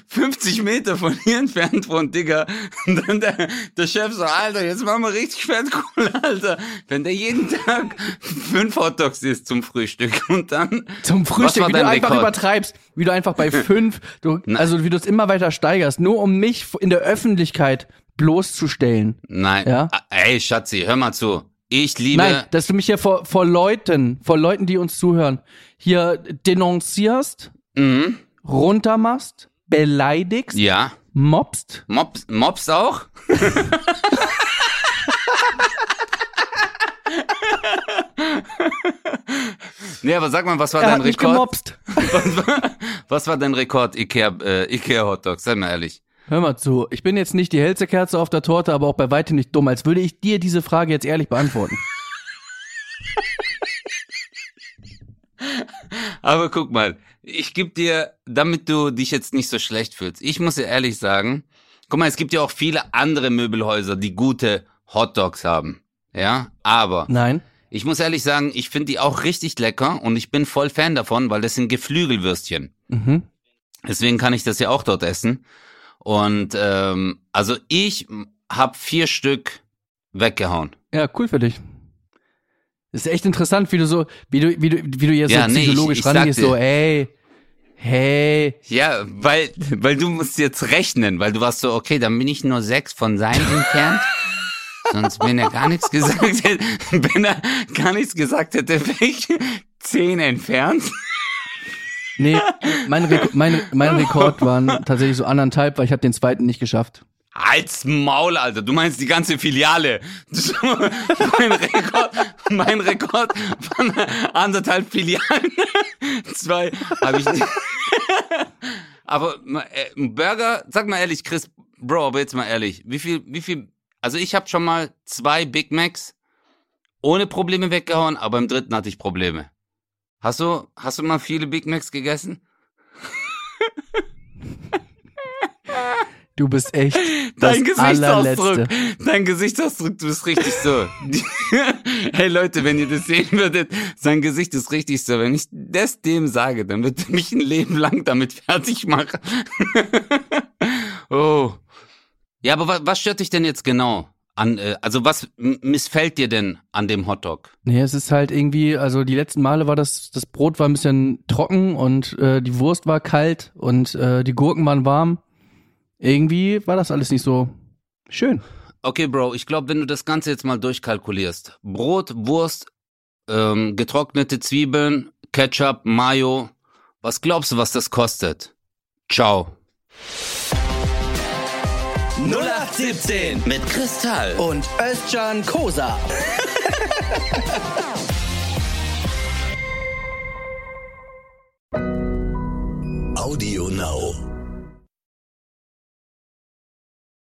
50 Meter von hier entfernt wohnt, Digga, und dann der, der Chef so, Alter, jetzt machen wir richtig fett cool, Alter. Wenn der jeden Tag fünf Hotdogs isst zum Frühstück und dann... Zum Frühstück, wie du einfach Rekord? übertreibst, wie du einfach bei fünf, du, also wie du es immer weiter steigerst, nur um mich in der Öffentlichkeit bloßzustellen. Nein. Ja? Ah, Ey, Schatzi, hör mal zu. Ich liebe... Nein, dass du mich hier vor, vor Leuten, vor Leuten, die uns zuhören, hier denunzierst, Mhm. runtermachst, beleidigst, Ja. mobst. Mops, Mops auch? nee, aber sag mal, was war Er dein Rekord? Was war, was war dein Rekord Ikea, äh, Ikea Hotdogs? Sei mal ehrlich. Hör mal zu, ich bin jetzt nicht die hellste Kerze auf der Torte, aber auch bei weitem nicht dumm, als würde ich dir diese Frage jetzt ehrlich beantworten. Aber guck mal, ich geb dir, damit du dich jetzt nicht so schlecht fühlst. Ich muss dir ehrlich sagen, guck mal, es gibt ja auch viele andere Möbelhäuser, die gute Hotdogs haben. Ja, aber Nein? ich muss ehrlich sagen, ich finde die auch richtig lecker und ich bin voll Fan davon, weil das sind Geflügelwürstchen. Mhm. Deswegen kann ich das ja auch dort essen. Und ähm, also ich hab vier Stück weggehauen. Ja, cool für dich. Ist echt interessant, wie du so, wie du, wie du, wie du jetzt Ja, so nee, psychologisch ich rangehst, so, ey, hey, Ja, weil, weil du musst jetzt rechnen, weil du warst so, okay, dann bin ich nur sechs von seinem entfernt. Sonst, wenn er gar nichts gesagt hätte, wenn er gar nichts gesagt hätte, wäre ich zehn entfernt. nee, mein, Rek mein, mein Rekord waren tatsächlich so anderthalb, weil ich habe den zweiten nicht geschafft. Als Maul, Alter. Du meinst die ganze Filiale. mein Rekord, mein Rekord von anderthalb Filialen. Zwei habe ich nicht. Aber äh, Burger, sag mal ehrlich, Chris, Bro, aber jetzt mal ehrlich, wie viel, wie viel, also ich habe schon mal zwei Big Macs ohne Probleme weggehauen, aber im dritten hatte ich Probleme. Hast du, hast du mal viele Big Macs gegessen? Du bist echt Dein Gesichtsausdruck, dein Gesichtsausdruck, du bist richtig so. hey Leute, wenn ihr das sehen würdet, sein Gesicht ist richtig so. Wenn ich das dem sage, dann wird er mich ein Leben lang damit fertig machen. oh. Ja, aber wa was stört dich denn jetzt genau an, äh, also was missfällt dir denn an dem Hotdog? Nee, es ist halt irgendwie, also die letzten Male war das, das Brot war ein bisschen trocken und äh, die Wurst war kalt und äh, die Gurken waren warm. Irgendwie war das alles nicht so schön. Okay, Bro, ich glaube, wenn du das Ganze jetzt mal durchkalkulierst, Brot, Wurst, ähm, getrocknete Zwiebeln, Ketchup, Mayo, was glaubst du, was das kostet? Ciao. 0817 Mit Kristall. und Özcan Kosa. Audio Now.